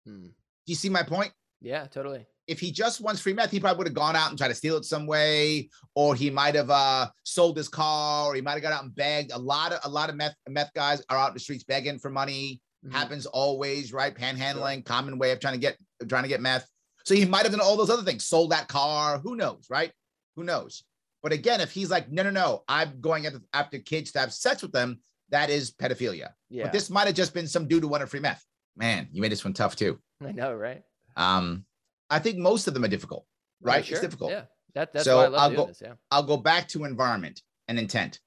Hmm. Do you see my point? Yeah. Totally. if he just wants free meth, he probably would have gone out and tried to steal it some way, or he might have uh, sold his car, or he might have got out and begged. A lot of a lot of meth meth guys are out in the streets begging for money. Mhm. Happens always, right? Panhandling, common way of trying to get trying to get meth. So he might have done all those other things, sold that car. Who knows, right? Who knows? But again, if he's like, no, no, no, I'm going after, after kids to have sex with them, that is pedophilia. Yeah. But this might have just been some dude who wanted free meth. Man, you made this one tough too. I know, right? Um, I think most of them are difficult, Oh, right? sure. It's difficult. Yeah. That, that's So why I love I'll doing go- this. Yeah. I'll go back to environment and intent.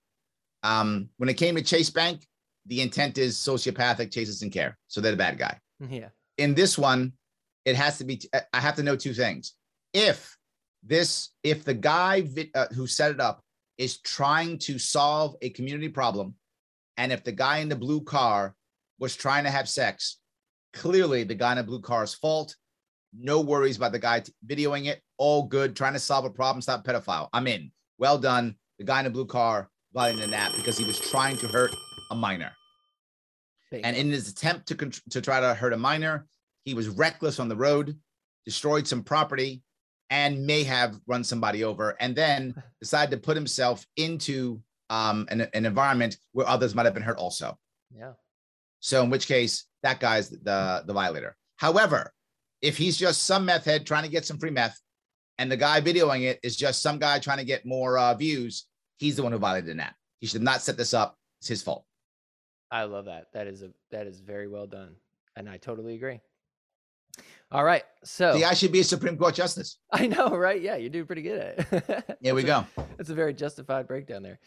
Um, when it came to Chase Bank, the intent is sociopathic, Chase doesn't care. So they're the bad guy. Yeah. In this one, it has to be, I have to know two things. If this, if the guy uh, who set it up is trying to solve a community problem, and if the guy in the blue car was trying to have sex, clearly the guy in the blue car's fault. No worries about the guy t- videoing it. All good. Trying to solve a problem. Stop pedophile. I'm in. Well done. The guy in the blue car violating the nap because he was trying to hurt a minor. Big And in his attempt to contr- to try to hurt a minor, he was reckless on the road, destroyed some property, and may have run somebody over, and then decided to put himself into um, an, an environment where others might have been hurt also. yeah. So in which case, that guy's the the violator. However, if he's just some meth head trying to get some free meth, and the guy videoing it is just some guy trying to get more uh, views, he's the one who violated the nap. He should not set this up. It's his fault. I love that. That is a that is very well done, and I totally agree. All right, so The guy should be a Supreme Court justice. I know, right? Yeah, you're doing pretty good at it. Here we go. That's a very justified breakdown there.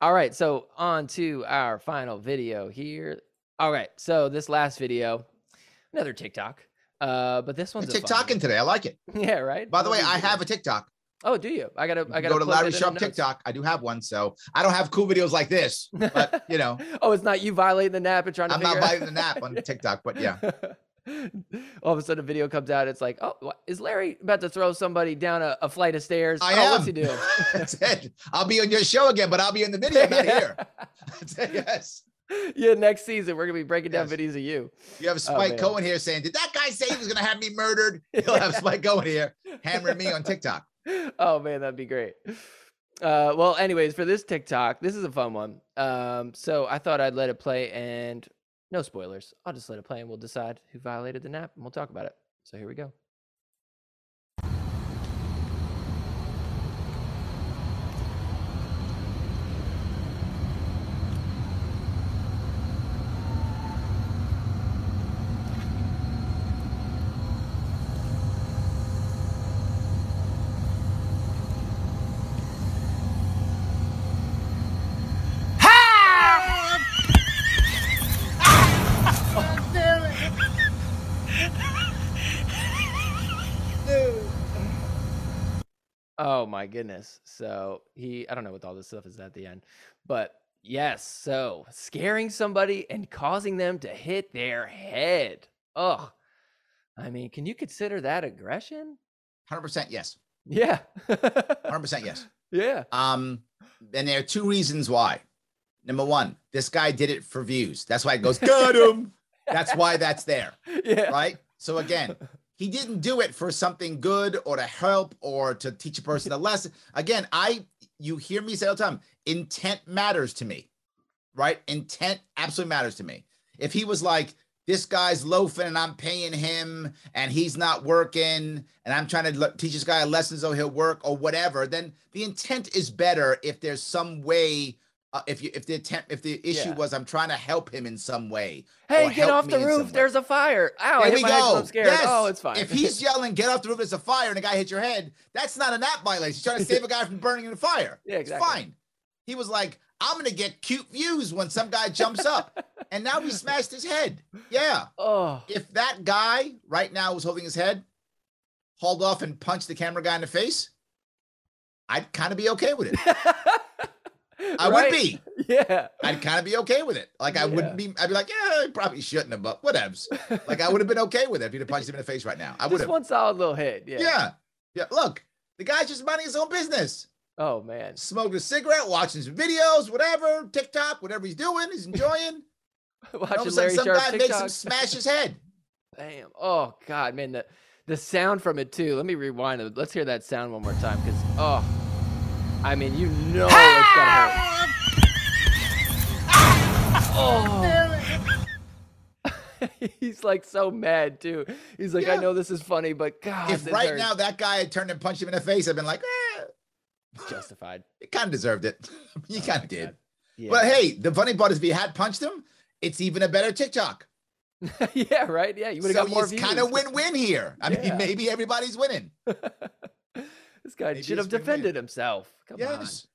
All right, so on to our final video here. All right, so this last video, another TikTok, uh, but this one's TikToking today. I like it. Yeah, right. By the way, I have a. TikTok. Oh, do you? I gotta. I gotta go to Larry Sharpe. TikTok. I do have one, so I don't have cool videos like this, but you know, oh, it's not you violating the nap and trying to. I'm not violating the nap on TikTok. But yeah, All of a sudden, a video comes out. It's like, oh, what, is Larry about to throw somebody down a, a flight of stairs? I oh, am. What's he doing? That's it. I'll be on your show again, but I'll be in the video, not here. Yes. yeah, next season we're gonna be breaking down Yes. videos of you. You have Oh, Spike man. Cohen here saying, "Did that guy say he was going to have me murdered?" You'll have Spike Cohen here hammering me on TikTok. oh man, that'd be great. Uh, well, anyways, for this TikTok, this is a fun one. Um, so I thought I'd let it play, and no spoilers. I'll just let it play, and we'll decide who violated the nap, and we'll talk about it. So here we go. Oh my goodness. So he, I don't know what all this stuff is at the end, but yes. So scaring somebody and causing them to hit their head. Ugh. I mean, can you consider that aggression? Hundred percent yes. Yeah. Hundred percent yes. yeah. Um, and there are two reasons why. Number one, this guy did it for views. That's why it goes, got him. That's why that's there, Yeah. right? So again, he didn't do it for something good or to help or to teach a person a lesson. Again, I you hear me say all the time, intent matters to me, right? Intent absolutely matters to me. If he was like, this guy's loafing and I'm paying him and he's not working and I'm trying to teach this guy a lesson so he'll work or whatever, then the intent is better if there's some way. Uh, if you if the intent if the issue Yeah. was I'm trying to help him in some way. Hey, get off the roof. There's a fire. Ow, I There we my head 'cause go. Scared. Yes. Oh, it's fine. If he's yelling, "Get off the roof! There's a fire!" and a guy hits your head, that's not a nap violation. He's trying to save a guy from burning in the fire. Yeah, exactly. It's fine. He was like, "I'm gonna get cute views when some guy jumps up," and now he smashed his head. Yeah. oh, If that guy right now was holding his head, hauled off and punched the camera guy in the face, I'd kind of be okay with it. I Right? would be. Yeah. I'd kind of be okay with it. Like I Yeah. wouldn't be. I'd be like, yeah, I probably shouldn't have, but whatevs. Like I would have been okay with it if he'd have punched him in the face right now. I would Just have. one solid little hit. Yeah. Yeah. yeah. Look, the guy's just minding his own business, Oh man. smoking a cigarette, watching some videos, whatever, TikTok, whatever he's doing, he's enjoying. And all of a Watching sudden, Larry some Sharpe guy makes him smash his head. Bam. Oh god, man, the the sound from it too. Let me rewind it. Let's hear that sound one more time because oh I mean you know it's gonna hurt. Oh. He's like so mad too. He's like, I know this is funny, but God, if right hurts." now that guy had turned and punched him in the face, I'd been like, eh, justified. you kind of deserved it. you Oh kind of did. Yeah. But hey, the funny part is if he had punched him, it's even a better TikTok. yeah, right. Yeah, you would have so got more it's kind of win-win here. I Yeah. mean, maybe everybody's winning. This guy Maybe should have defended himself. Come yes.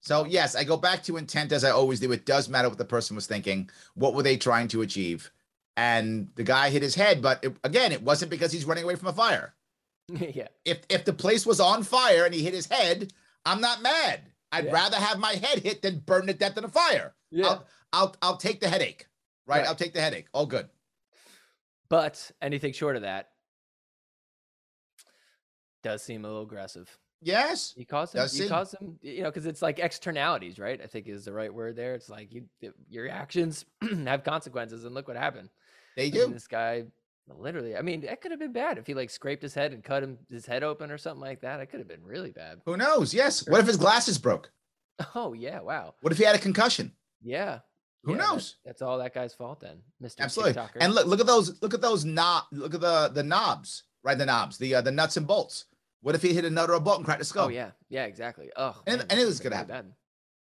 So yes, I go back to intent as I always do. It does matter what the person was thinking. What were they trying to achieve? And the guy hit his head, but it, again, it wasn't because he's running away from a fire. yeah. If if the place was on fire and he hit his head, I'm not mad. I'd Yeah. rather have my head hit than burn to death in a fire. Yeah. I'll I'll I'll take the headache. Right? Right. I'll take the headache. All good. But anything short of that does seem a little aggressive. Yes. You cause him, you seem. cause him, you know, because it's like externalities, right? I think is the right word there. It's like you, your actions have consequences, and look what happened. They do. this guy, literally, I mean, that could have been bad if he like scraped his head and cut him his head open or something like that. It could have been really bad. Who knows? Yes. What if his glasses broke? Oh yeah, wow, What if he had a concussion? yeah. Who yeah, knows? that's all that guy's fault then, Mister Absolutely. TikToker. And look, look at those, look at those knob, look at the the knobs, right? The knobs, the uh, the nuts and bolts. What if he hit a nut bolt and cracked the skull? oh yeah, yeah, exactly. Oh, And- man, and it was gonna happen. really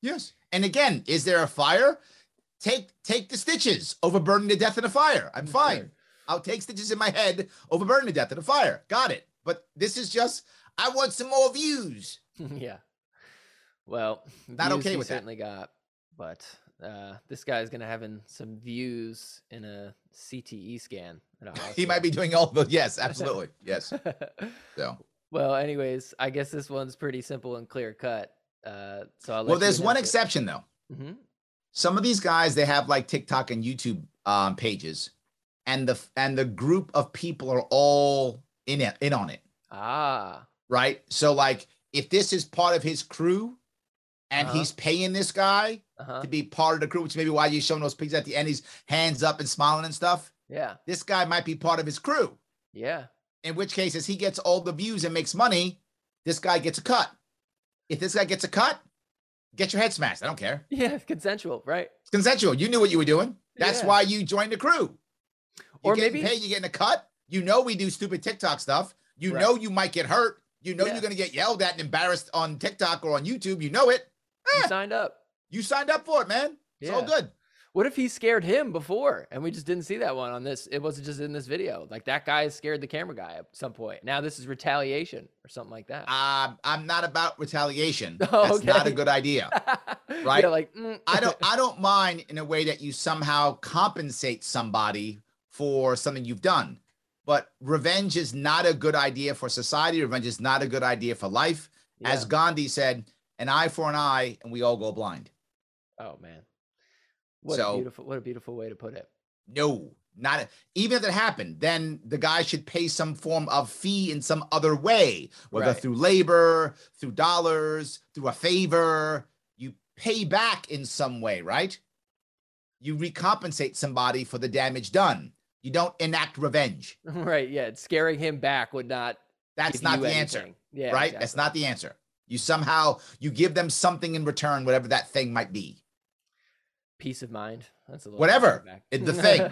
Yes. And again, is there a fire? take take the stitches over burning to death in a fire. I'm fine. Sure. I'll take stitches in my head over burning to death in a fire. Got it. But this is just I want some more views. yeah. Well, Not okay with that. certainly got, but uh, this guy's gonna having some views in a CTE scan. At a He might be doing all of those. Yes, absolutely. Yes. So well, anyways, I guess this one's pretty simple and clear cut. Uh, so well, there's one it. exception though. Mhm. Some of these guys they have like TikTok and YouTube um, pages, and the and the group of people are all in it in on it. Ah, right? So like if this is part of his crew and Uh-huh. he's paying this guy uh-huh. to be part of the crew, which may be why you're showing those pictures at the end, he's hands up and smiling and stuff. Yeah, This guy might be part of his crew. yeah, In which case, as he gets all the views and makes money, this guy gets a cut. If this guy gets a cut, get your head smashed. I don't care. yeah. Consensual, right? It's consensual. You knew what you were doing. That's Yeah. why you joined the crew. You're Or getting maybe- paid, you're getting a cut. You know we do stupid TikTok stuff. You Right. know you might get hurt. You know Yeah. you're gonna get yelled at and embarrassed on TikTok or on YouTube. You know it. You Eh, signed up. you signed up for it, man. It's all good. What if he scared him before and we just didn't see that one on this? It wasn't just in this video. Like that guy scared the camera guy at some point. Now this is retaliation or something like that. Um, I'm not about retaliation. Oh, That's not a good idea. right? like mm. I don't I don't mind in a way that you somehow compensate somebody for something you've done. But revenge is not a good idea for society. Revenge is not a good idea for life. As Gandhi said, an eye for an eye and we all go blind. oh man, what So- a beautiful, what a beautiful way to put it. No, not even if it happened, then the guy should pay some form of fee in some other way, whether Right. through labor, through dollars, through a favor. You pay back in some way, right? You recompensate somebody for the damage done. You don't enact revenge. right? Yeah, scaring him back would not. That's not the answer. Yeah, right? That's not the answer. You somehow you give them something in return, whatever that thing might be. Peace of mind. That's a little Whatever, it's the thing.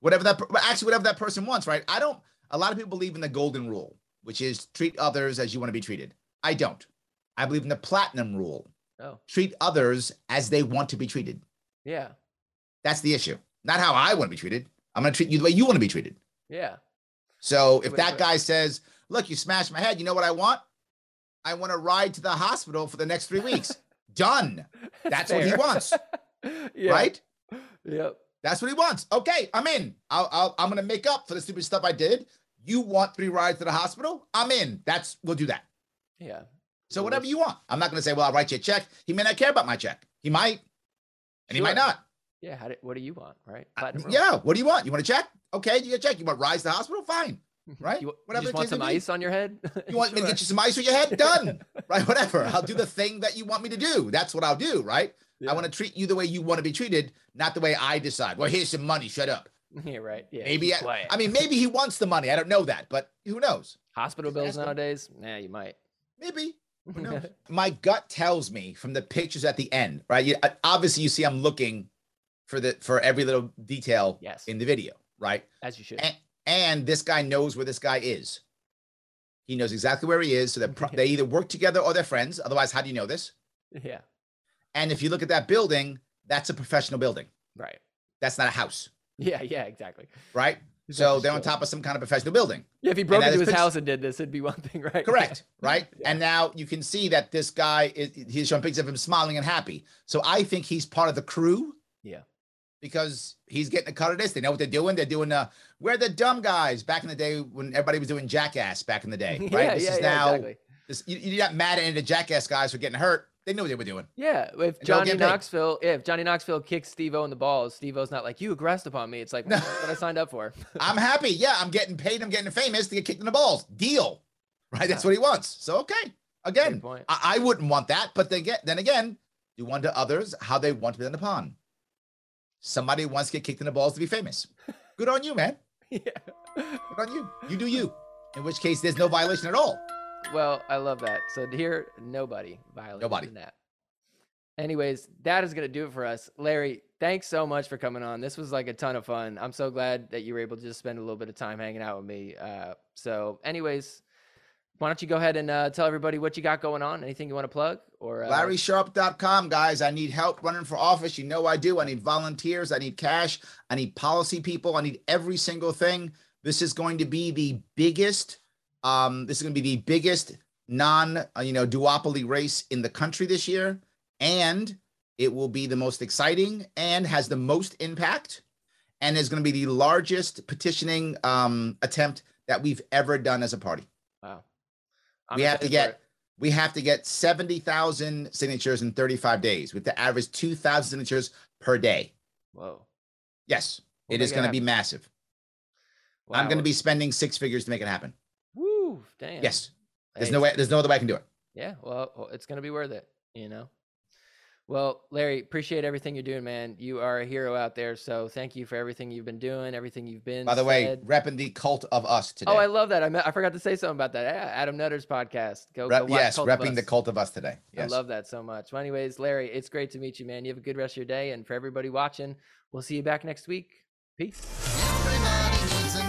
whatever that actually whatever that person wants right? I don't a lot of people believe in the golden rule which is treat others as you want to be treated. I don't. I believe in the platinum rule. Oh. Treat others as they want to be treated. Yeah, that's the issue. Not how i want to be treated. I'm going to treat you the way you want to be treated. Yeah. so if way to that put it. guy says look you smashed my head. You know what i want? I want to ride to the hospital for the next three weeks. Done. That's what he wants, yeah. right Yep. That's what he wants. Okay, I'm in. I'll, I'll, I'm gonna make up for the stupid stuff I did. You want three rides to the hospital? I'm in. That's we'll do that. Yeah. So whatever you want. I'm not gonna say, well, I'll write you a check. He may not care about my check. He might, and he might not. Yeah. How do, what do you want? Right. Yeah. What do you want? You want a check? Okay, you get a check. You want rides to the hospital? Fine. Right. You, you Whatever just want some ice on your head? You want me to get you some ice on your head? Done. right. Whatever. I'll do the thing that you want me to do. That's what I'll do. Right. Yeah. I want to treat you the way you want to be treated, not the way I decide. Well, here's some money. Shut up. Yeah. Right. Yeah. maybe I. I mean, maybe he wants the money. I don't know that, but who knows? hospital bills nowadays. Nah, you might. Maybe. Who knows? My gut tells me from the pictures at the end, right? You, uh, obviously, you see I'm looking for the for every little detail Yes. in the video, right? As you should. And, and this guy knows where this guy is. He knows exactly where he is. So that pro- they either work together or they're friends. Otherwise, how do you know this? yeah. And if you look at that building, that's a professional building. Right. That's not a house, Yeah. Yeah. Exactly. right? So they're on top of some kind of professional building. Yeah. If he broke into his pitch- house and did this, it'd be one thing, right? Correct, right? Yeah. And now you can see that this guy is he's showing pictures of him smiling and happy. So I think he's part of the crew. Yeah. Because he's getting a cut of this. They know what they're doing. They're doing uh we're the dumb guys back in the day when everybody was doing jackass back in the day. Right. Yeah. this yeah. is now Exactly. this you, you're not mad at any of the jackass guys for getting hurt. They knew what they were doing. Yeah, if they'll Johnny. Knoxville, yeah, if Johnny Knoxville kicks Steve O in the balls, Steve O's not like you aggressed upon me. It's like No. What I signed up for. I'm happy. Yeah, I'm getting paid. I'm getting famous to get kicked in the balls. Deal. Right. That's Yeah. what he wants. So okay. Again. I, I wouldn't want that, but they get then again, do unto others how they want to be done upon. Somebody wants to get kicked in the balls to be famous. Good on you, man. yeah. Good on you. You do you. In which case, there's no violation at all. Well, I love that. So here, nobody violated Nobody. the net. Anyways, that is gonna do it for us. Larry, thanks so much for coming on. This was like a ton of fun. I'm so glad that you were able to just spend a little bit of time hanging out with me. Uh, so, anyways, why don't you go ahead and uh, tell everybody what you got going on? Anything you want to plug? Or uh, LarrySharpe.com, guys. I need help running for office. You know I do. I need volunteers. I need cash. I need policy people. I need every single thing. This is going to be the biggest. Um, this is going to be the biggest non, uh, you know, duopoly race in the country this year, and it will be the most exciting and has the most impact, and is going to be the largest petitioning um, attempt that we've ever done as a party. Wow. I'm we have to get we have to get 70,000 signatures in 35 days. with the average 2,000 signatures per day. Whoa. Yes, We'll it is going to be massive. I'm going to be spending six figures to make it happen. Woo. Damn. Yes. There's Hey, no way there's no other way I can do it. Yeah, well, well, it's going to be worth it, you know. Well, Larry, appreciate everything you're doing, man. You are a hero out there, so thank you for everything you've been doing, everything you've been. By the way, repping the cult of us today. oh, I love that. I, me- I forgot to say something about that. Yeah, Adam Nutter's podcast. Go, Rep- go watch yes, Cult of repping the cult of us today. Yes. I love that so much. Well, anyways, Larry, it's great to meet you, man. You have a good rest of your day, and for everybody watching, we'll see you back next week. Peace. Everybody needs a